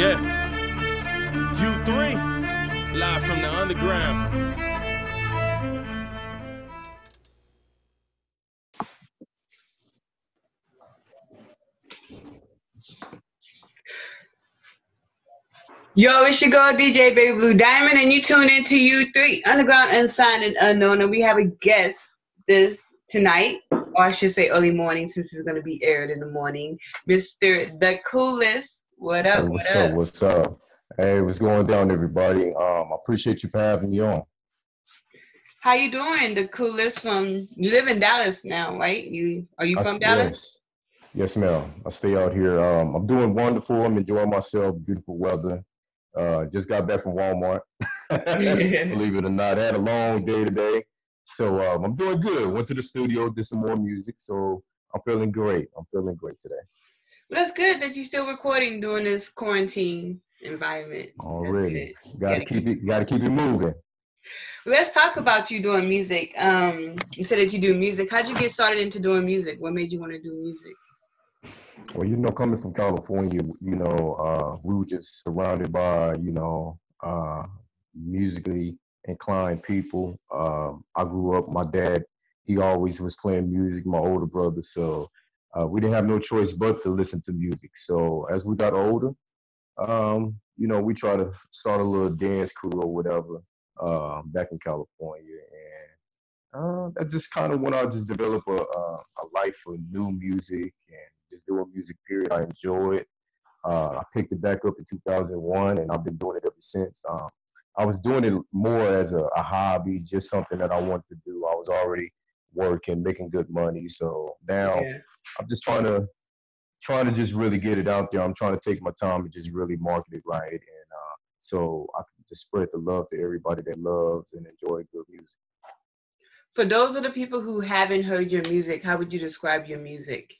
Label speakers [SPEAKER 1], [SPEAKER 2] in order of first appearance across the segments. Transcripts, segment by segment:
[SPEAKER 1] Yeah. U3, live from the underground.
[SPEAKER 2] Yo, it's your girl DJ Baby Blue Diamond, and you tune into U3 Underground Unsigned and Unknown, and we have a guest this tonight, or I should say early morning, since it's gonna be aired in the morning. Mr. The Coolest. What up?
[SPEAKER 3] Hey,
[SPEAKER 2] what
[SPEAKER 3] what's
[SPEAKER 2] up?
[SPEAKER 3] up? What's up? Hey, what's going down, everybody? Um, I appreciate you for having me on.
[SPEAKER 2] How you doing? The Coolest from you live in Dallas now, right? You are you from
[SPEAKER 3] s-
[SPEAKER 2] Dallas?
[SPEAKER 3] Yes, yes, ma'am. I stay out here. Um, I'm doing wonderful. I'm enjoying myself. Beautiful weather. Uh, just got back from Walmart. Believe it or not, I had a long day today, so um, I'm doing good. Went to the studio, did some more music, so I'm feeling great. I'm feeling great today.
[SPEAKER 2] Well, that's good that you're still recording during this quarantine environment.
[SPEAKER 3] Already, got to
[SPEAKER 2] Gotta
[SPEAKER 3] keep it. Got to keep it moving.
[SPEAKER 2] Let's talk about you doing music. Um, you said that you do music. How'd you get started into doing music? What made you want to do music?
[SPEAKER 3] Well, you know, coming from California, you know, uh, we were just surrounded by, you know, uh, musically inclined people. Um, I grew up, my dad, he always was playing music, my older brother. So uh, we didn't have no choice but to listen to music. So as we got older, um, you know, we try to start a little dance crew or whatever uh, back in California. And uh, that just kind of when I just developed a, a, a life for new music and just doing music, period. I enjoy it. Uh, I picked it back up in 2001 and I've been doing it ever since. Um, I was doing it more as a, a hobby, just something that I wanted to do. I was already working, making good money. So now
[SPEAKER 2] Yeah.
[SPEAKER 3] I'm just trying to trying to just really get it out there. I'm trying to take my time and just really market it right, and uh, so I can just spread the love to everybody that loves and enjoy good music.
[SPEAKER 2] For those of the people who haven't heard your music, how would you describe your music?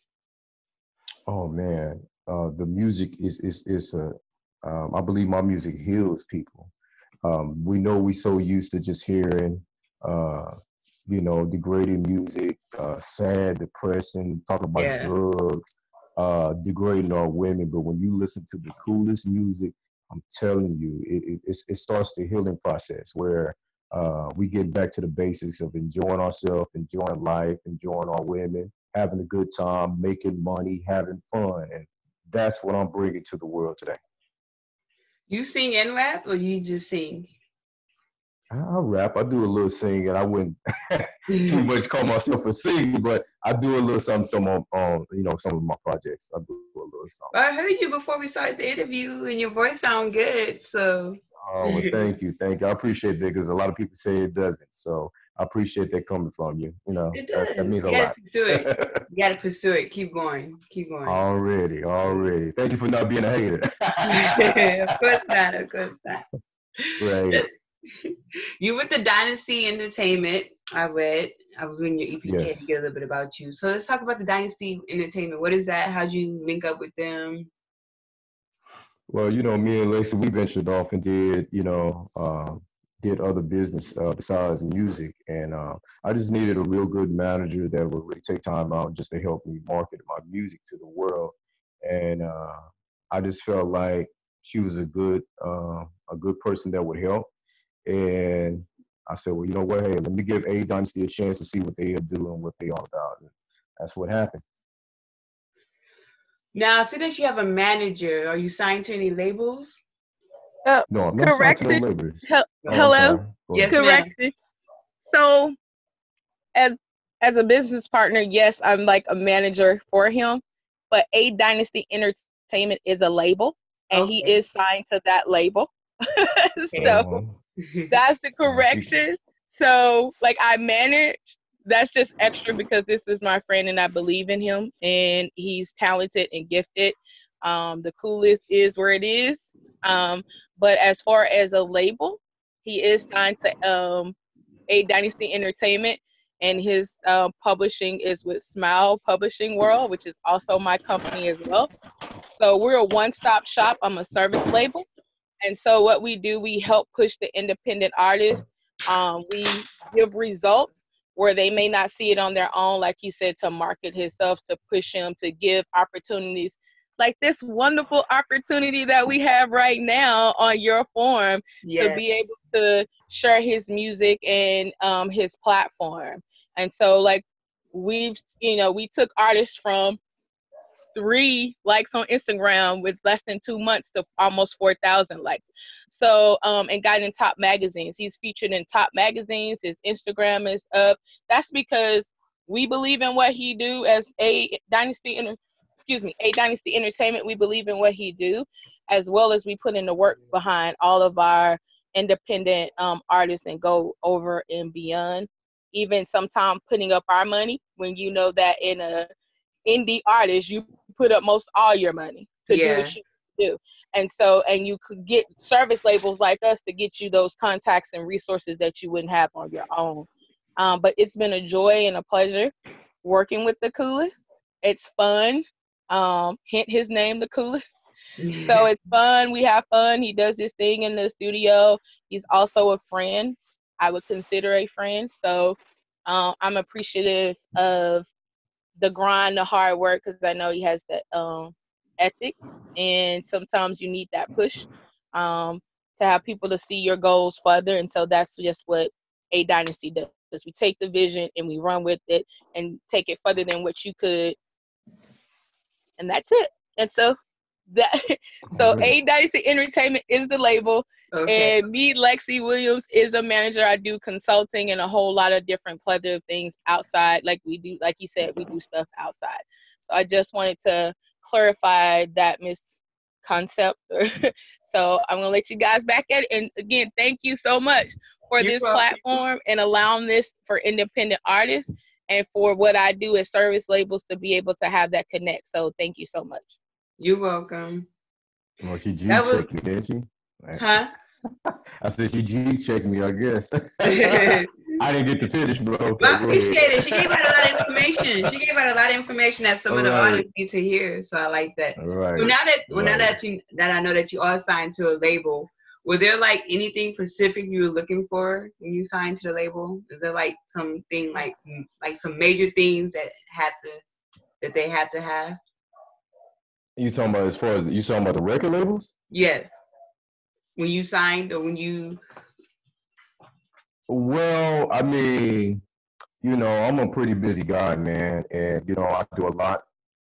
[SPEAKER 3] Oh man, uh, the music is is is a. Um, I believe my music heals people. Um, we know we so used to just hearing, uh, you know, degrading music, uh, sad, depressing, talking about
[SPEAKER 2] Yeah.
[SPEAKER 3] drugs, uh, degrading our women. But when you listen to the coolest music, I'm telling you, it it, it starts the healing process where uh, we get back to the basics of enjoying ourselves, enjoying life, enjoying our women, having a good time, making money, having fun, and that's what I'm bringing to the world today.
[SPEAKER 2] You sing and rap, or you just sing?
[SPEAKER 3] I rap. I do a little singing. And I wouldn't too much call myself a singer, but I do a little something, some on, on you know some of my projects. I do a little something.
[SPEAKER 2] I heard you before we started the interview, and your voice sound good. So
[SPEAKER 3] Oh, well, thank you, thank you. I appreciate that because a lot of people say it doesn't. So I appreciate that coming from you. You know,
[SPEAKER 2] It does.
[SPEAKER 3] that means a
[SPEAKER 2] You gotta
[SPEAKER 3] lot.
[SPEAKER 2] pursue it. you gotta pursue it. Keep going. Keep going.
[SPEAKER 3] already, already. Thank you for not being a hater.
[SPEAKER 2] of course not. Of course not.
[SPEAKER 3] right.
[SPEAKER 2] You with the Dynasty Entertainment. I read. I was reading your EPK
[SPEAKER 3] Yes.
[SPEAKER 2] to get a little bit about you. So let's talk about the Dynasty Entertainment. What is that? How'd you link up with them?
[SPEAKER 3] Well, you know, me and Lacey, we ventured off and did, you know, uh, did other business uh, besides music, and uh, I just needed a real good manager that would really take time out just to help me market my music to the world. And uh, I just felt like she was a good, uh, a good person that would help. And I said, well, you know what? Hey, let me give A Dynasty a chance to see what they are doing, what they are about. And that's what happened.
[SPEAKER 2] Now, see that you have a manager. Are you signed to any labels?
[SPEAKER 3] Uh, no, I'm not signed to no labels.
[SPEAKER 4] Hel-
[SPEAKER 3] Oh,
[SPEAKER 4] Hello?
[SPEAKER 3] I'm sorry. Go
[SPEAKER 2] Yes,
[SPEAKER 3] ahead.
[SPEAKER 2] ma'am.
[SPEAKER 4] So, as as a business partner, yes, I'm like a manager for him, but A Dynasty Entertainment is a label, and he is signed to that label. so. that's the correction. So, like, I manage. That's just extra because this is my friend, and I believe in him, and he's talented and gifted. Um, the coolest is where it is. Um, but as far as a label, he is signed to um, A Dynasty Entertainment, and his uh, publishing is with Smile Publishing World, which is also my company as well. So we're a one-stop shop. I'm a service label, and so what we do, we help push the independent artist. Um, we give results where they may not see it on their own, like he said, to market himself, to push him, to give opportunities. like this wonderful opportunity that we have right now on your form
[SPEAKER 2] Yeah.
[SPEAKER 4] to be able to share his music and um, his platform. And so, like, we've, you know, we took artists from three likes on Instagram with less than two months to almost 4,000 likes. So, um, and got in top magazines. He's featured in top magazines. His Instagram is up. That's because we believe in what he do as a dynasty, Enter- excuse me, a dynasty entertainment. We believe in what he do, as well as we put in the work behind all of our independent um, artists and go over and beyond. Even sometimes putting up our money when you know that in a indie artist you put up most all your money to do what you do. And so and you could get service labels like us to get you those contacts and resources that you wouldn't have on your own. Um, but it's been a joy and a pleasure working with the coolest. It's fun. Um, hint his name, the coolest. So it's fun. We have fun. He does this thing in the studio. He's also a friend. I would consider a friend. So um, I'm appreciative of the grind, the hard work, because I know he has the um, ethic, and sometimes you need that push um, to have people to see your goals further. And so that's just what a dynasty does. We take the vision and we run with it and take it further than what you could, and that's it. And so that so
[SPEAKER 3] Really?
[SPEAKER 4] A Dynasty Entertainment is the label.
[SPEAKER 2] okay.
[SPEAKER 4] And me, Lexi Williams, is a manager. I do consulting and a whole lot of different plethora of things outside. Like we do, like you said, we do stuff outside. So I just wanted to clarify that misconcept. so I'm gonna let you guys back at it. And again, thank you so much for
[SPEAKER 2] You're
[SPEAKER 4] this
[SPEAKER 2] welcome.
[SPEAKER 4] platform and allowing this for independent artists and for what I do as service labels to be able to have that connect. So thank you so much.
[SPEAKER 2] You're welcome.
[SPEAKER 3] Well, she G
[SPEAKER 2] That was-
[SPEAKER 3] checked me, didn't she?
[SPEAKER 2] Huh?
[SPEAKER 3] I said she G checked me, I guess.
[SPEAKER 2] I
[SPEAKER 3] I didn't get to finish, bro. Go
[SPEAKER 2] appreciate it. She gave out a lot of information. She gave out a lot of information that some of the audience need to hear. So I like that.
[SPEAKER 3] All right.
[SPEAKER 2] Well, now that well, now that you that I know that you are signed to a label, were there like anything specific you were looking for when you signed to the label? Is there like something like like some major things that had to that they had to have?
[SPEAKER 3] You talking about as far as you talking about the record labels?
[SPEAKER 2] Yes. When you signed or when you
[SPEAKER 3] Well, I mean, you know, I'm a pretty busy guy, man, and you know, I do a lot.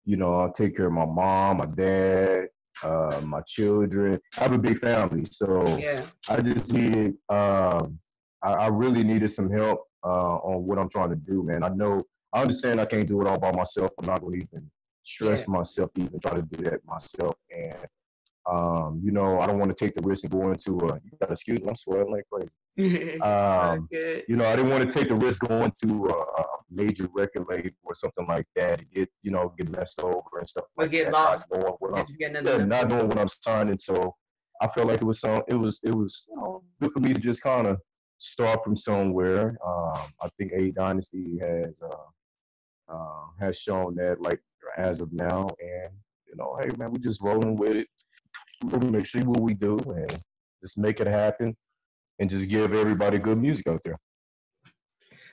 [SPEAKER 3] You know, I take care of my mom, my dad, uh, my children. I have a big family, so
[SPEAKER 2] yeah.
[SPEAKER 3] I just needed, um, I, I really needed some help uh, on what I'm trying to do, man. I know, I understand I can't do it all by myself. I'm not going to even stress myself to even try to do that myself. And, um, you know, I don't want to take the risk of going to, a. you got excuse me, I'm sweating like crazy. Um, you know, I didn't want to take the risk going to a, major record label or something like that and get, you know, get messed over and stuff
[SPEAKER 2] Or
[SPEAKER 3] like
[SPEAKER 2] get
[SPEAKER 3] that.
[SPEAKER 2] lost.
[SPEAKER 3] Not knowing what I'm yeah, not knowing what I'm signing. So I felt like it was some, it was, it was you know, good for me to just kind of start from somewhere. Um, I think A Dynasty has uh, uh, has shown that like as of now, and you know, hey man, we just rolling with it. We're gonna make see what we do and just make it happen, and just give everybody good music out there.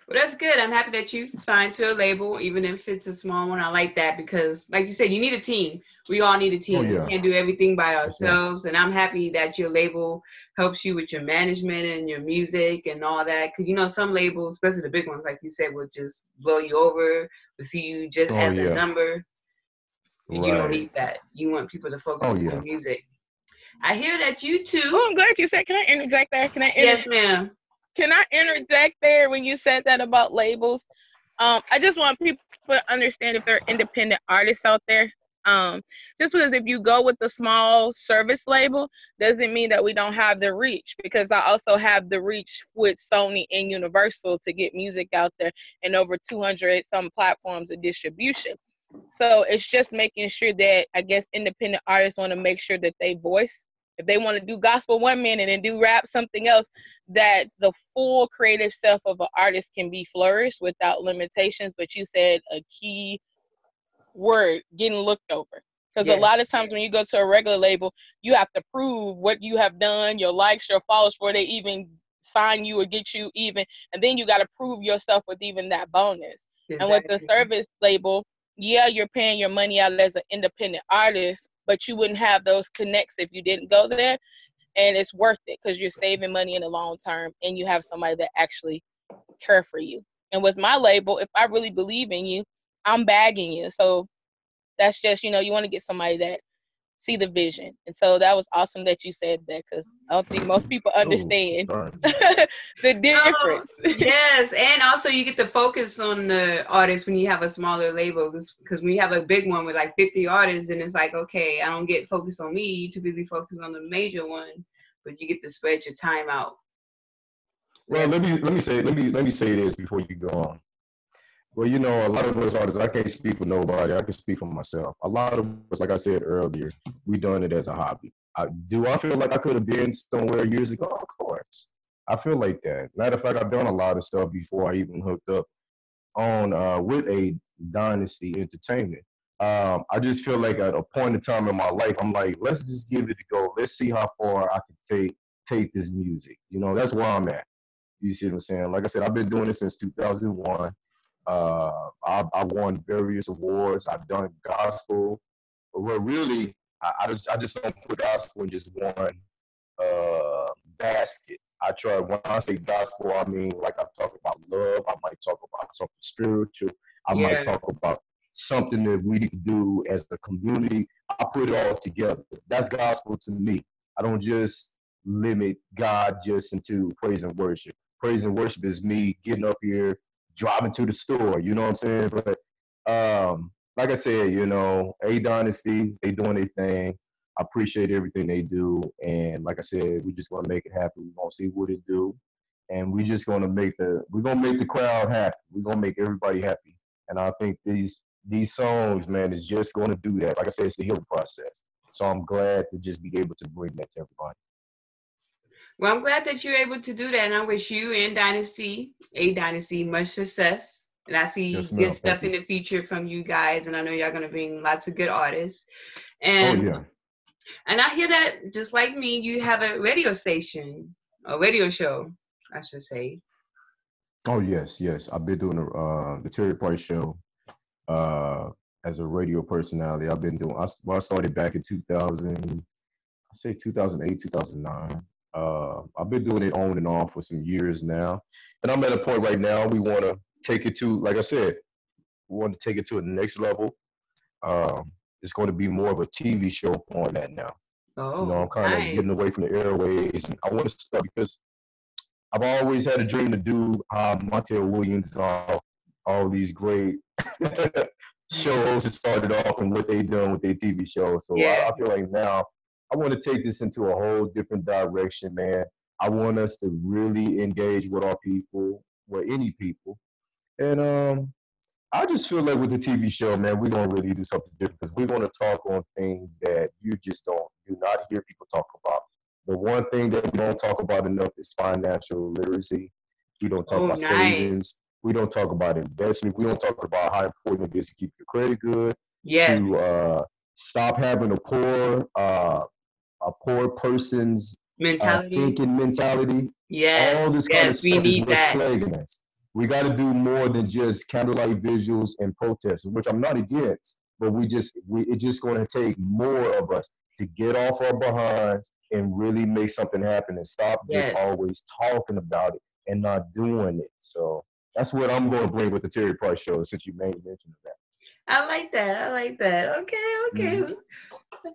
[SPEAKER 2] Well, that's good. I'm happy that you signed to a label, even if it's a small one. I like that because, like you said, you need a team. We all need a team.
[SPEAKER 3] Oh, yeah.
[SPEAKER 2] We can't do everything by
[SPEAKER 3] That's right.
[SPEAKER 2] ourselves. And I'm happy that your label helps you with your management and your music and all that. Because, you know, some labels, especially the big ones, like you said, will just blow you over, will see you just
[SPEAKER 3] Oh,
[SPEAKER 2] as
[SPEAKER 3] yeah.
[SPEAKER 2] a number. You don't need that. You want people to focus
[SPEAKER 3] Oh,
[SPEAKER 2] on
[SPEAKER 3] yeah.
[SPEAKER 2] music. I hear that you too. Oh.
[SPEAKER 4] I'm glad you said. Can I interject there? Can I? Inter-
[SPEAKER 2] Yes, ma'am.
[SPEAKER 4] Can I interject there you said that about labels? Um, I just want people to understand if they're independent artists out there. Um, just because if you go with the small service label doesn't mean that we don't have the reach because I also have the reach with Sony and Universal to get music out there and over 200 some platforms of distribution. So it's just making sure that I guess independent artists want to make sure that they voice if they want to do gospel one minute and do rap something else that the full creative self of an artist can be flourished without limitations but you said a key word getting looked over. Because
[SPEAKER 2] Yeah.
[SPEAKER 4] a lot of times when you go to a regular label you have to prove what you have done your likes your followers before they even sign you or get you even and then you got to prove yourself with even that bonus. And with the service label yeah, you're paying your money out as an independent artist, but you wouldn't have those connects if you didn't go there. And it's worth it because you're saving money in the long term and you have somebody that actually care for you. And with my label, if I really believe in you, I'm bagging you. So that's just, you know, you want to get somebody that see the vision. And so that was awesome that you said that because I don't think most people oh, understand
[SPEAKER 3] Ooh,
[SPEAKER 4] the difference.
[SPEAKER 2] Oh, yes, and also you get to focus on the artists when you have a smaller label because when you have a big one with like 50 artists and it's like, okay, I don't get focused on me, you too busy focused on the major one, but you get to spread your time out.
[SPEAKER 3] Well, let me let me say let me let me say this before you go on. Well, you know, a lot of us artists, I can't speak for nobody. I can speak for myself. A lot of us, like I said earlier, we done it as a hobby. I, do I feel like I could have been somewhere years ago? Of course. I feel like that. Matter of fact, I've done a lot of stuff before I even hooked up on uh, with a Dynasty Entertainment. Um, I just feel like at a point in time in my life, I'm like, let's just give it a go. Let's see how far I can take take this music. You know, that's where I'm at. You see what I'm saying? Like I said, I've been doing it since 2001. Uh, I, I won various awards. I've done gospel. But really, I, I, just I just don't put gospel in just one uh, basket. I try when I say gospel, I mean like I talk about love. I might talk about something spiritual. I yeah. might talk about something that we do as a community. I put it all together. That's gospel to me. I don't just limit God just into praise and worship. Praise and worship is me getting up here driving to the store. You know what I'm saying? But um, like I said, you know, A Dynasty, they doing their thing. I appreciate everything they do, and like I said, we just gonna make it happen. We're gonna see what it do, and we just gonna make the we're gonna make the crowd happy. We're gonna make everybody happy, and I think these these songs, man, is just gonna do that. Like I said, it's the healing process. So I'm glad to just be able to bring that to everybody.
[SPEAKER 2] Well, I'm glad that you're able to do that, and I wish you and Dynasty, A Dynasty, much success. And I see yes, good stuff in the future from you guys, and I know y'all gonna bring lots of good artists. And oh, yeah. and I hear that just like me, you have a radio station, a radio show, I should say.
[SPEAKER 3] Oh yes, yes. I've been doing uh, the Terry Price show uh, as a radio personality. I've been doing. I, well, I started back in 2000. I say 2008, 2009. Uh, I've been doing it on and off for some years now, and I'm at a point right now. We want to take it to, like I said, we want to take it to the next level. Um, it's going to be more of a TV show format now.
[SPEAKER 2] Oh,
[SPEAKER 3] you know, I'm kind
[SPEAKER 2] nice.
[SPEAKER 3] of getting away from the airways, and I want to start because I've always had a dream to do uh, Montel Williams and all, all these great shows that started off and what they done with their TV shows. So yeah. I, I feel like now I want to take this into a whole different direction, man. I want us to really engage with our people, with any people. And um, I just feel like with the TV show, man, we're gonna really do something different because we're gonna talk on things that you just don't do not hear people talk about. The one thing that we don't talk about enough is financial literacy. We don't talk
[SPEAKER 2] oh,
[SPEAKER 3] about
[SPEAKER 2] nice.
[SPEAKER 3] savings. We don't talk about investment. We don't talk about how important it is to keep your credit good.
[SPEAKER 2] Yeah.
[SPEAKER 3] To uh, stop having a poor uh, a poor person's
[SPEAKER 2] uh, mentality,
[SPEAKER 3] uh, thinking mentality.
[SPEAKER 2] Yeah,
[SPEAKER 3] all this
[SPEAKER 2] yes,
[SPEAKER 3] kind of stuff
[SPEAKER 2] we need
[SPEAKER 3] is what's
[SPEAKER 2] that.
[SPEAKER 3] plaguing us. We got to do more than just candlelight visuals and protests, which I'm not against, but we just we it's just going to take more of us to get off our behinds and really make something happen and stop
[SPEAKER 2] yes.
[SPEAKER 3] just always talking about it and not doing it. So that's what I'm going to bring with the Terry Price show, since you made mention of that.
[SPEAKER 2] I like that. I like that. Okay, okay. Mm-hmm.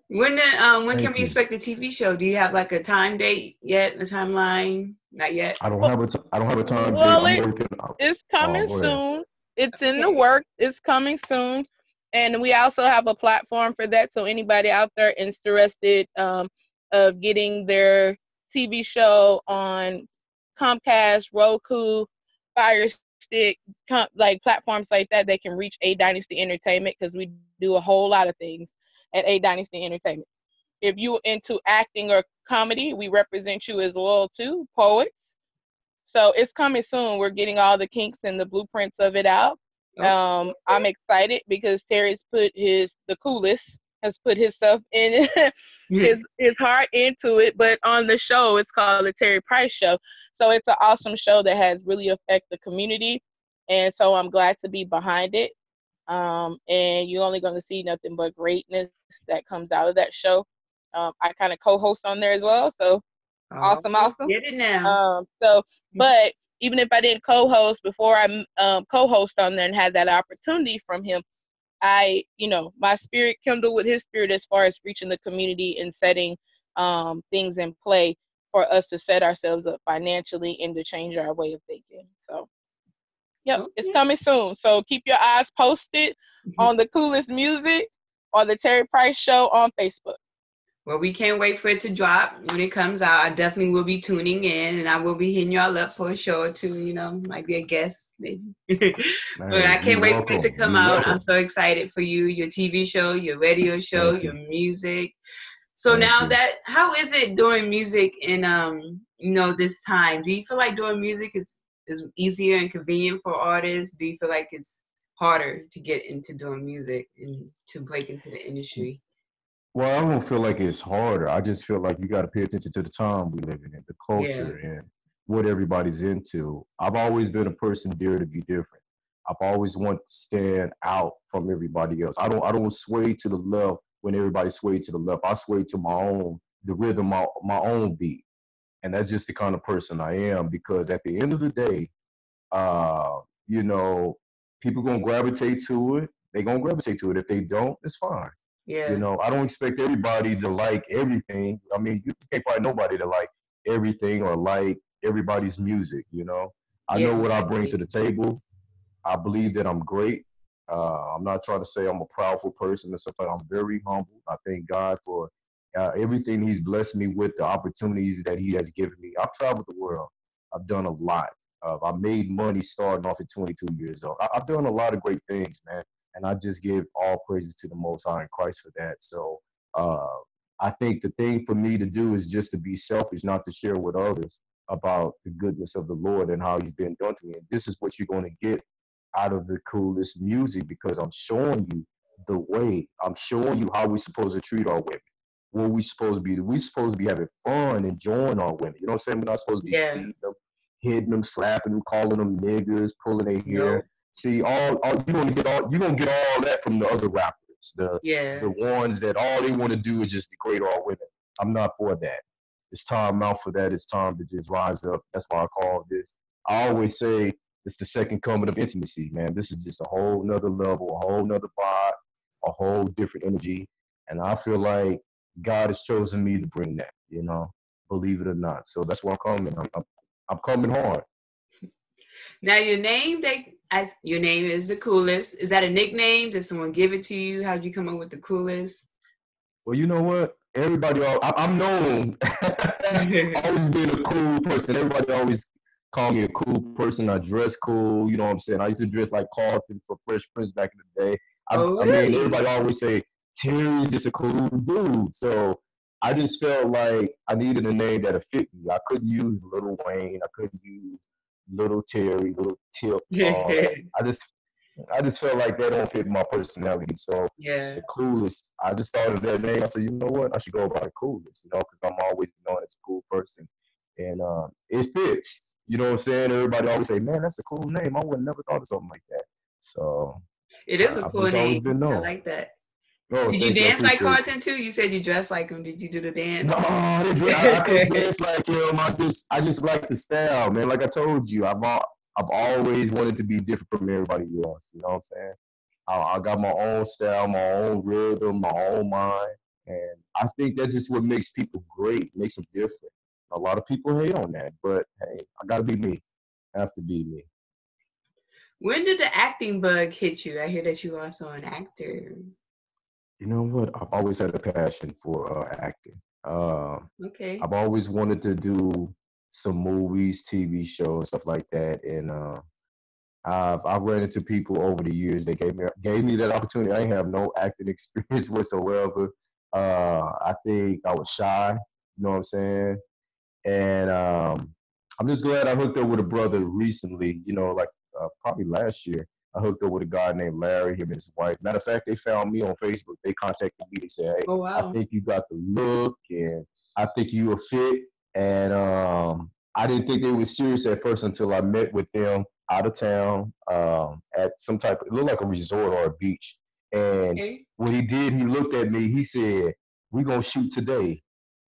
[SPEAKER 2] When the, um when Thank can we expect the TV show? Do you have like a time date yet? A timeline? Not yet.
[SPEAKER 3] I don't have a t- I don't have a time
[SPEAKER 4] well,
[SPEAKER 3] date.
[SPEAKER 4] It, it's coming oh, soon. It's in the work. It's coming soon. And we also have a platform for that. So anybody out there interested um, of getting their TV show on Comcast, Roku, Fire Stick, com- like platforms like that, they can reach A Dynasty Entertainment because we do a whole lot of things at A Dynasty Entertainment. If you into acting or comedy, we represent you as well too, poets. So it's coming soon. We're getting all the kinks and the blueprints of it out. Oh. Um, I'm excited because Terry's put his the coolest has put his stuff in his his heart into it. But on the show, it's called the Terry Price Show. So it's an awesome show that has really affected the community, and so I'm glad to be behind it. Um, and you're only going to see nothing but greatness that comes out of that show. Um, I kind of co-host on there as well, so oh, awesome, awesome.
[SPEAKER 2] Get it now.
[SPEAKER 4] Um, so, but even if I didn't co-host before I um, co-host on there and had that opportunity from him, I, you know, my spirit kindled with his spirit as far as reaching the community and setting um, things in play for us to set ourselves up financially and to change our way of thinking. So, yep, okay. it's coming soon. So keep your eyes posted mm-hmm. on the coolest music or the Terry Price Show on Facebook.
[SPEAKER 2] Well, we can't wait for it to drop when it comes out. I definitely will be tuning in and I will be hitting y'all up for a show or two, you know, might be a guest maybe. but I can't wait welcome. for it to come you're out. Welcome. I'm so excited for you, your TV show, your radio show, your music. So Thank now you. that how is it doing music in um you know this time? Do you feel like doing music is is easier and convenient for artists? Do you feel like it's harder to get into doing music and to break into the industry?
[SPEAKER 3] Well, I don't feel like it's harder. I just feel like you got to pay attention to the time we live in, the culture, yeah. and what everybody's into. I've always been a person dare to be different. I've always wanted to stand out from everybody else. I don't. I don't sway to the left when everybody sway to the left. I sway to my own, the rhythm, my, my own beat. And that's just the kind of person I am because at the end of the day, uh, you know, people gonna gravitate to it. They gonna gravitate to it. If they don't, it's fine. Yeah. You know, I don't expect everybody to like everything. I mean, you can't find nobody to like everything or like everybody's music. You know, I yeah. know what I bring to the table. I believe that I'm great. Uh, I'm not trying to say I'm a proudful person and stuff like I'm very humble. I thank God for uh, everything He's blessed me with, the opportunities that He has given me. I've traveled the world. I've done a lot. Uh, I made money starting off at 22 years old. I- have done a lot of great things, man. And I just give all praises to the Most High in Christ for that. So uh, I think the thing for me to do is just to be selfish, not to share with others about the goodness of the Lord and how He's been done to me. And this is what you're going to get out of the coolest music because I'm showing you the way. I'm showing you how we're supposed to treat our women. What we supposed to be. We supposed to be having fun, enjoying our women. You know what I'm saying? We're not supposed to be yeah. beating them, hitting them, slapping them, calling them niggas, pulling their hair. See, all, all you gonna get all you gonna get all that from the other rappers. The yeah. the ones that all they want to do is just degrade our women. I'm not for that. It's time out for that. It's time to just rise up. That's why I call this. I always say it's the second coming of intimacy, man. This is just a whole nother level, a whole nother vibe, a whole different energy. And I feel like God has chosen me to bring that, you know, believe it or not. So that's why I'm coming. I'm, I'm, I'm coming hard.
[SPEAKER 2] Now your name, they as your name is the coolest. Is that a nickname? Did someone give it to you? How'd you come up with the coolest?
[SPEAKER 3] Well, you know what? Everybody, I, I'm known always being a cool person. Everybody always call me a cool person. I dress cool. You know what I'm saying? I used to dress like Carlton for Fresh Prince back in the day. I, oh, really? I mean, everybody always say Terry's just a cool dude. So I just felt like I needed a name that fit me. I couldn't use Little Wayne. I couldn't use Little Terry, Little Tip. I just I just felt like that don't fit my personality. So
[SPEAKER 2] yeah,
[SPEAKER 3] the coolest. I just thought of that name. I said, you know what? I should go by the coolest. You know, because I'm always known as a cool person, and uh, it fits. You know what I'm saying? Everybody always say, "Man, that's a cool name." I would never thought of something like that. So
[SPEAKER 2] it is a cool name. I like that. Oh, did you dance like Carlton too? You said you dressed like him. Did you do the dance? No, I,
[SPEAKER 3] I could dance like him. I just, I just like the style, man. Like I told you, I've, I've always wanted to be different from everybody else. You know what I'm saying? I, I got my own style, my own rhythm, my own mind, and I think that's just what makes people great, makes them different. A lot of people hate on that, but hey, I gotta be me. I have to be me.
[SPEAKER 2] When did the acting bug hit you? I hear that you are also an actor.
[SPEAKER 3] You know what? I've always had a passion for uh, acting. Uh,
[SPEAKER 2] okay.
[SPEAKER 3] I've always wanted to do some movies, TV shows, stuff like that, and uh, I've I've ran into people over the years that gave me gave me that opportunity. I didn't have no acting experience whatsoever. Uh, I think I was shy. You know what I'm saying? And um, I'm just glad I hooked up with a brother recently, you know, like uh, probably last year. I hooked up with a guy named Larry, him and his wife. Matter of fact, they found me on Facebook. They contacted me. They said, hey, oh, wow. I think you got the look and I think you were fit. And um, I didn't think they were serious at first until I met with them out of town um, at some type. It looked like a resort or a beach. And
[SPEAKER 2] Okay.
[SPEAKER 3] what he did, he looked at me. He said, "We gonna shoot today."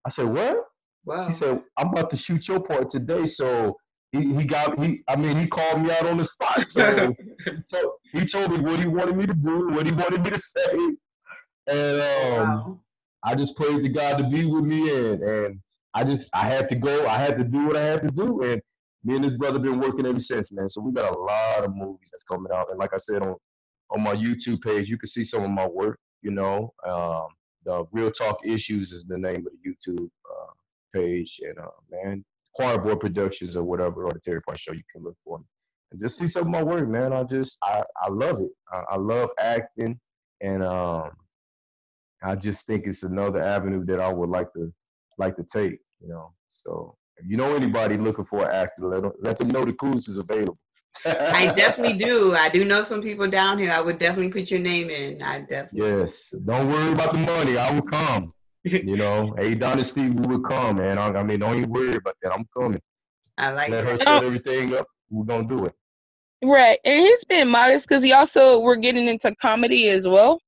[SPEAKER 3] I said, "What?"
[SPEAKER 2] Wow.
[SPEAKER 3] He said, "I'm about to shoot your part today." So he, he got he. I mean, he called me out on the spot. So he told, he told me what he wanted me to do, what he wanted me to say, and um,
[SPEAKER 2] Wow.
[SPEAKER 3] I just prayed to God to be with me, and and I just I had to go. I had to do what I had to do, and me and this brother been working ever since, man. So we got a lot of movies that's coming out, and like I said on on my YouTube page, you can see some of my work. You know, um, the Real Talk Issues is the name of the YouTube uh, page, and uh, man, Boy Productions or whatever, or the Terry Price Show, you can look for me. And just see some of my work, man. I just I I love it. I, I love acting, and um, I just think it's another avenue that I would like to like to take. You know, so if you know anybody looking for an actor, let them, let them know the cruise is available.
[SPEAKER 2] I definitely do. I do know some people down here. I would definitely put your name in. I definitely.
[SPEAKER 3] Yes, don't worry about the money. I will come. You know, hey Dynasty, we will come, man. I, I mean, don't even worry about that. I'm coming.
[SPEAKER 2] I like
[SPEAKER 3] Let her
[SPEAKER 2] that.
[SPEAKER 3] set everything up. We're gonna do it.
[SPEAKER 4] Right, and he's been modest because he also we're getting into comedy as well.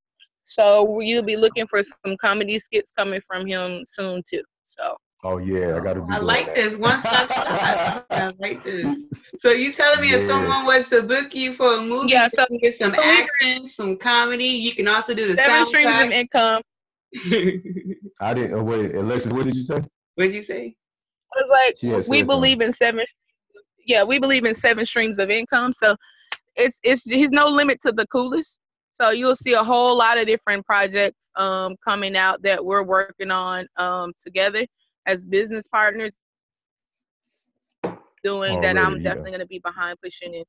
[SPEAKER 4] So you'll be looking for some comedy skits coming from him soon too. So
[SPEAKER 3] Oh yeah, I got to be.
[SPEAKER 2] I like
[SPEAKER 3] that.
[SPEAKER 2] this one stop shop. I like this. So you telling me if someone was to book you for a movie,
[SPEAKER 4] Yeah,
[SPEAKER 2] you
[SPEAKER 4] so-
[SPEAKER 2] can get some
[SPEAKER 4] so we-
[SPEAKER 2] action, some comedy. You can also do the
[SPEAKER 4] seven streams of income.
[SPEAKER 3] I didn't. Oh, wait, Alexis, what did you say?
[SPEAKER 2] What did you say?
[SPEAKER 4] I was like, we believe in seven. Yeah, we believe in seven streams of income. So it's it's he's no limit to the coolest. So you'll see a whole lot of different projects um, coming out that we're working on um, together as business partners. Doing that, I'm
[SPEAKER 3] Already, yeah.
[SPEAKER 4] definitely going to be behind pushing and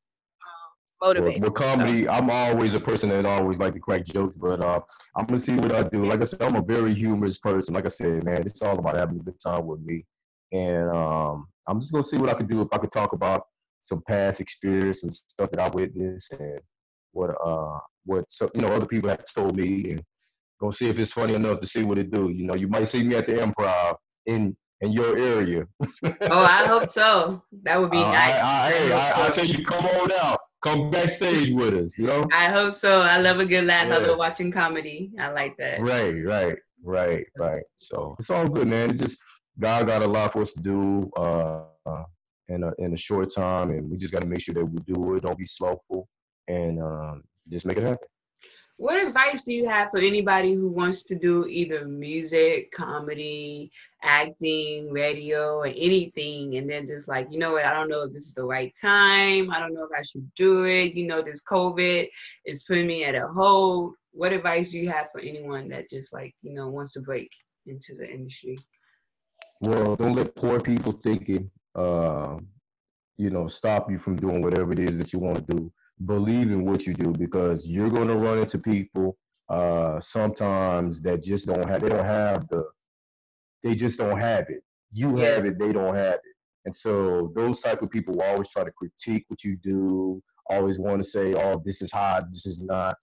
[SPEAKER 4] um,
[SPEAKER 3] Well, comedy, I'm always a person that always like to crack jokes, but uh, I'm gonna see what I do. Like I said, I'm a very humorous person. Like I said, man, it's all about having a good time with me, and um, I'm just gonna see what I can do if I could talk about some past experience and stuff that I witnessed and what uh what some, you know other people have told me, and gonna see if it's funny enough to see what it do. You know, you might see me at the Improv in in your area.
[SPEAKER 2] Oh, I hope so. That would be
[SPEAKER 3] Uh,
[SPEAKER 2] nice.
[SPEAKER 3] I, I, hey, I, I tell you, come on out, come backstage with us. You know.
[SPEAKER 2] I hope so. I love a good laugh. I love watching comedy. I like that.
[SPEAKER 3] Right, right, right, right. So it's all good, man. It just God got a lot for us to do uh, in a in a short time, and we just got to make sure that we do it. Don't be slowful, and um, just make it happen.
[SPEAKER 2] What advice do you have for anybody who wants to do either music, comedy, acting, radio, or anything, and then just like, you know what, I don't know if this is the right time. I don't know if I should do it. You know, this COVID is putting me at a hold. What advice do you have for anyone that just like, you know, wants to break into the industry?
[SPEAKER 3] Well, don't let poor people thinking, uh, you know, stop you from doing whatever it is that you want to do. Believe in what you do because you're going to run into people uh, sometimes that just don't have. They don't have the. They just don't have it. You have it. They don't have it. And so those type of people will always try to critique what you do. Always want to say, "Oh, this is hot. This is not."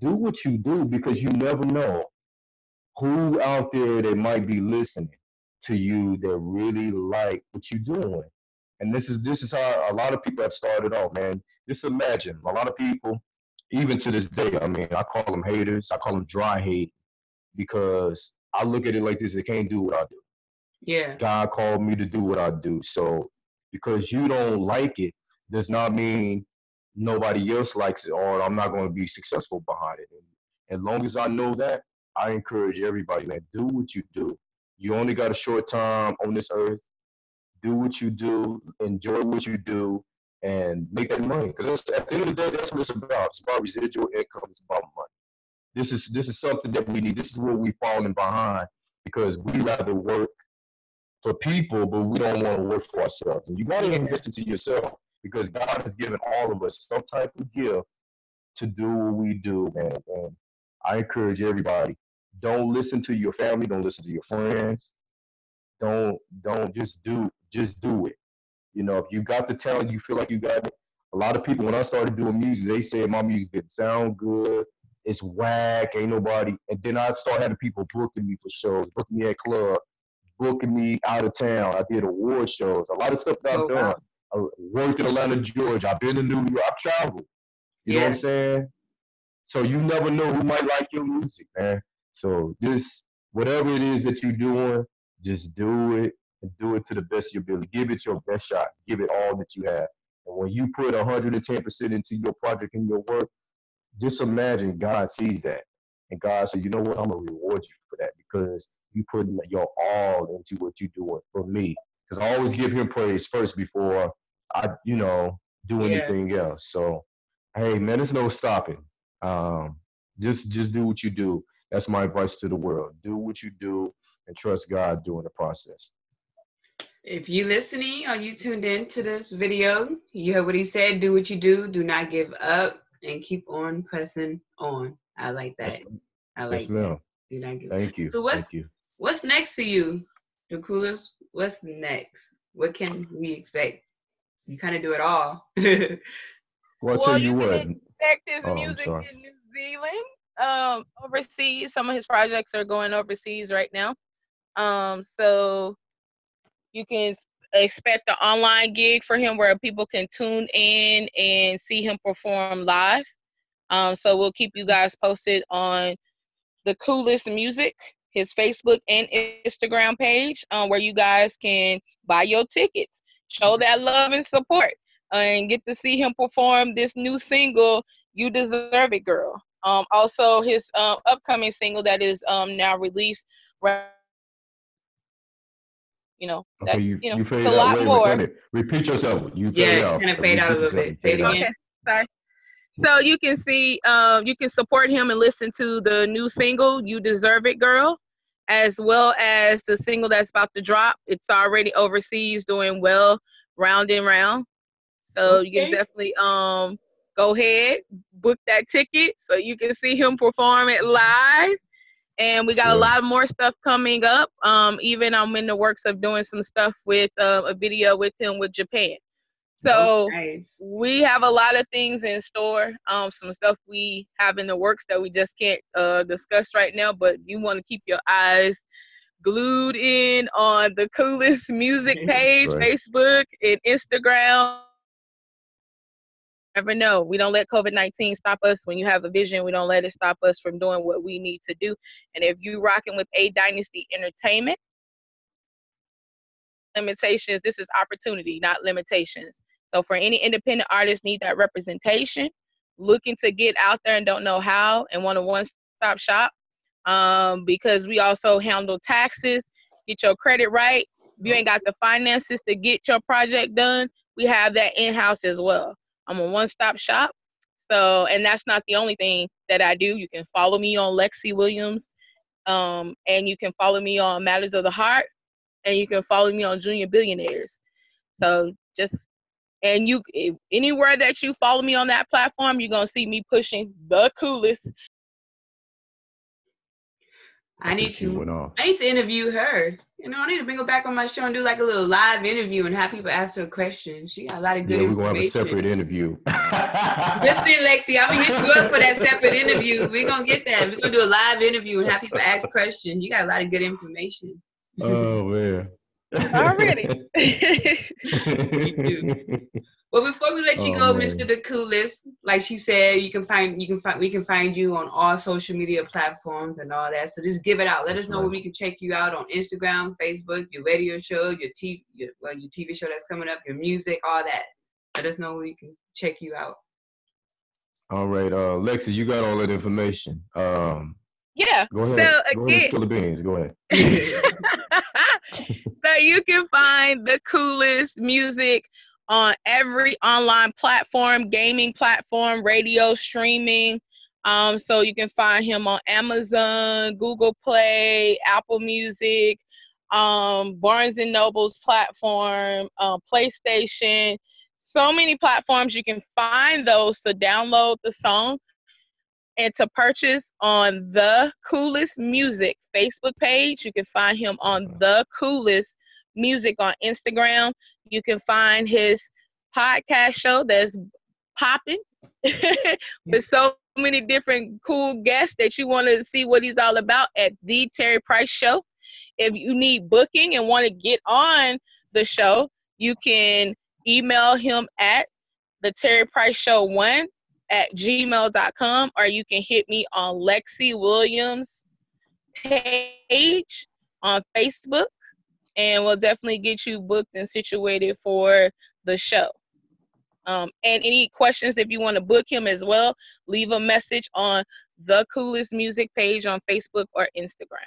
[SPEAKER 3] Do what you do because you never know who out there that might be listening to you that really like what you're doing. And this is this is how a lot of people have started off, man. Just imagine a lot of people, even to this day. I mean, I call them haters. I call them dry hate because I look at it like this: they can't do what I do.
[SPEAKER 2] Yeah.
[SPEAKER 3] God called me to do what I do. So because you don't like it does not mean nobody else likes it or I'm not going to be successful behind it. And as long as I know that, I encourage everybody, man, do what you do. You only got a short time on this earth. Do what you do, enjoy what you do, and make that money. Because at the end of the day, that's what it's about. It's about residual income. It's about money. This is this is something that we need. This is where we're falling behind because we rather work for people, but we don't want to work for ourselves. And you got to invest into yourself because God has given all of us some type of gift to do what we do, man. And I encourage everybody: don't listen to your family, don't listen to your friends. Don't don't just do just do it. You know, if you got the talent, you feel like you got it. A lot of people, when I started doing music, they said my music didn't sound good. It's whack, ain't nobody. And then I started having people booking me for shows, booking me at club, booking me out of town. I did award shows, a lot of stuff that I've
[SPEAKER 2] Oh,
[SPEAKER 3] done.
[SPEAKER 2] wow.
[SPEAKER 3] I worked in Atlanta, Georgia. I've been to New York. I've traveled. You know what I'm saying? So you never know who might like your music, man. So just whatever it is that you're doing, just do it and do it to the best of your ability. Give it your best shot. Give it all that you have. And when you put 110% into your project and your work, just imagine God sees that. And God said, you know what? I'm going to reward you for that because you put your all into what you're doing for me. Because I always give him praise first before I, you know, do
[SPEAKER 2] Yeah.
[SPEAKER 3] anything else. So, hey, man, there's no stopping. Um, just just do what you do. That's my advice to the world. Do what you do and trust God during the process.
[SPEAKER 2] If you listening or you tuned in to this video, you heard what he said. Do what you do. Do not give up and keep on pressing on. I like that.
[SPEAKER 3] Yes,
[SPEAKER 2] I like
[SPEAKER 3] yes
[SPEAKER 2] that.
[SPEAKER 3] ma'am.
[SPEAKER 2] Do not give
[SPEAKER 3] Thank you.
[SPEAKER 2] So what's-
[SPEAKER 3] Thank you.
[SPEAKER 2] What's next for you, the coolest? What's next? What can we expect? You kind of do it all.
[SPEAKER 3] Well, I'll
[SPEAKER 4] Well,
[SPEAKER 3] tell you
[SPEAKER 4] you
[SPEAKER 3] what.
[SPEAKER 4] can expect his
[SPEAKER 3] Oh,
[SPEAKER 4] music in New Zealand, um, overseas. Some of his projects are going overseas right now. Um, so you can expect an online gig for him where people can tune in and see him perform live. Um, so we'll keep you guys posted on the coolest music, his Facebook and Instagram page, um, where you guys can buy your tickets, show that love and support, uh, and get to see him perform this new single, "You Deserve It, Girl." Um, also, his uh, upcoming single that is um, now released. right- You know, that's
[SPEAKER 3] Okay,
[SPEAKER 4] you,
[SPEAKER 3] you,
[SPEAKER 4] know,
[SPEAKER 3] you
[SPEAKER 4] it's a lot more.
[SPEAKER 3] wait, wait. Repeat yourself. You
[SPEAKER 2] Yeah,
[SPEAKER 3] fade
[SPEAKER 2] you
[SPEAKER 3] out.
[SPEAKER 2] kinda fade out a little bit.
[SPEAKER 3] yourself.
[SPEAKER 2] Say it
[SPEAKER 3] Fade
[SPEAKER 2] again.
[SPEAKER 4] Okay, sorry. So you can see, um, you can support him and listen to the new single "You Deserve It, Girl," as well as the single that's about to drop. It's already overseas, doing well, round and round. So you can definitely um go ahead, book that ticket so you can see him perform it live. And we got a lot more stuff coming up. Um, even I'm in the works of doing some stuff with uh, a video with him with Japan. So
[SPEAKER 2] nice.
[SPEAKER 4] we have a lot of things in store. Um, some stuff we have in the works that we just can't uh, discuss right now. But you want to keep your eyes glued in on the coolest music page,
[SPEAKER 3] Right.
[SPEAKER 4] Facebook and Instagram. Never know. We don't let COVID nineteen stop us. When you have a vision, we don't let it stop us from doing what we need to do. And if you rocking with A Dynasty Entertainment, limitations. This is opportunity, not limitations. So for any independent artists need that representation, looking to get out there and don't know how and want a one-stop shop, um, because we also handle taxes, get your credit right. If you ain't got the finances to get your project done, we have that in-house as well. I'm a one-stop shop. So, and that's not the only thing that I do. You can follow me on Lexi Williams, um, and you can follow me on Matters of the Heart, and you can follow me on Junior Billionaires. So just and you anywhere that you follow me on that platform, you're gonna see me pushing the coolest.
[SPEAKER 2] I need to. I need to interview her. You know, I need to bring her back on my show and do like a little live interview and have people ask her questions. She got a lot of good
[SPEAKER 3] Yeah, we're gonna have a separate interview.
[SPEAKER 2] Listen, Lexi, I'm gonna hit you up for that separate interview. We're gonna get that. We're gonna do a live interview and have people ask questions. You got a lot of good information.
[SPEAKER 3] oh man.
[SPEAKER 4] Already.
[SPEAKER 2] Well, before we let you
[SPEAKER 3] Oh,
[SPEAKER 2] go,
[SPEAKER 3] man.
[SPEAKER 2] Mr. The Coolest, like she said, you can find you can find we can find you on all social media platforms and all that. So just give it out. Let
[SPEAKER 3] That's
[SPEAKER 2] us know
[SPEAKER 3] right.
[SPEAKER 2] where we can check you out on Instagram, Facebook, your radio show, your TV, your, well, your TV show that's coming up, your music, all that. Let us know where we can check you out.
[SPEAKER 3] all right, uh, Lexi, you got all that information. Um,
[SPEAKER 4] yeah.
[SPEAKER 3] go ahead.
[SPEAKER 4] So
[SPEAKER 3] go ahead
[SPEAKER 4] again,
[SPEAKER 3] spill the beans. Go ahead.
[SPEAKER 4] so you can find the coolest music on every online platform, gaming platform, radio streaming. Um, so you can find him on Amazon, Google Play, Apple Music, um, Barnes and Noble's platform, uh, PlayStation. So many platforms you can find those to download the song and to purchase on the coolest music Facebook page. You can find him on the coolest music on Instagram. You can find his podcast show that's popping with so many different cool guests that you want to see what he's all about at the Terry Price Show. If you need booking and want to get on the show, you can email him at the Terry Price Show 1 at gmail.com or you can hit me on Lexi Williams page on Facebook and we'll definitely get you booked and situated for the show. Um, and any questions if you want to book him as well, leave a message on the coolest music page on Facebook or Instagram.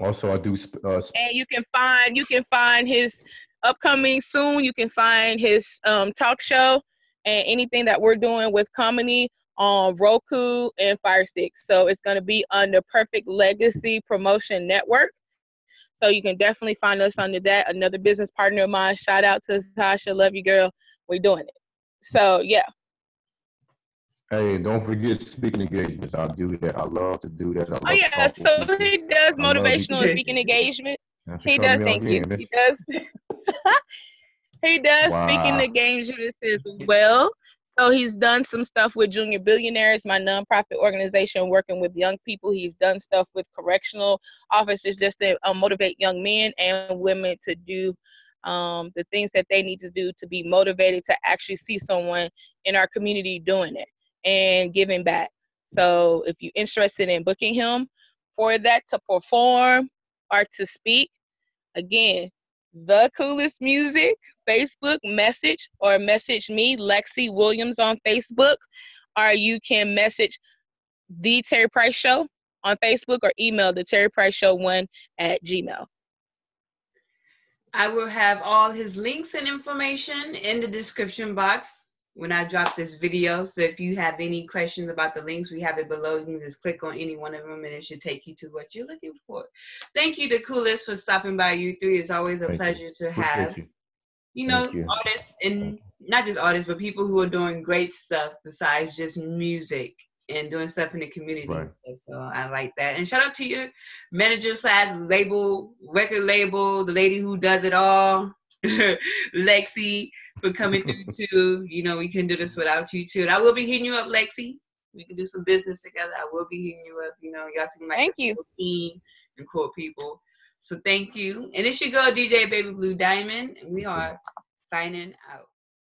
[SPEAKER 3] Also, I do. Uh,
[SPEAKER 4] and you can find you can find his upcoming soon. You can find his um, talk show and anything that we're doing with comedy on Roku and Fire Stick. So it's going to be under Perfect Legacy Promotion Network. So you can definitely find us under that. Another business partner of mine. Shout out to Tasha. Love you, girl. We're doing it. So yeah.
[SPEAKER 3] Hey, don't forget speaking engagements. I do that. I love to do that.
[SPEAKER 4] oh yeah, so he does motivational speaking engagement. He does. Thank you. He does. He does wow. speaking engagements as well. So he's done some stuff with Junior Billionaires, my nonprofit organization working with young people. He's done stuff with correctional officers just to um, motivate young men and women to do um, the things that they need to do to be motivated to actually see someone in our community doing it and giving back. So if you're interested in booking him for that to perform or to speak, again, Tha Coolest music Facebook message or message me, Lexi Williams on Facebook, or you can message the Terry Price Show on Facebook or email the Terry Price Show one at Gmail.
[SPEAKER 2] I will have all his links and information in the description box when I drop this video. So if you have any questions about the links, we have it below. You can just click on any one of them and it should take you to what you're looking for. Thank you, Tha Coolest, for stopping by U3. It's always a Thank pleasure you. to have. You. You. know, you. artists and not just artists, but people who are doing great stuff besides just music and doing stuff in the community. Right. So I like that. And shout out to your manager slash label, record label, the lady who does it all, Lexi for coming through too. You know, we can do this without you too. And I will be hitting you up, Lexi. We can do some business together. I will be hitting you up. You know, y'all seem like
[SPEAKER 4] thank
[SPEAKER 2] a
[SPEAKER 4] you.
[SPEAKER 2] Cool team and cool people. So thank you. And it should go DJ Baby Blue Diamond. And we are signing out.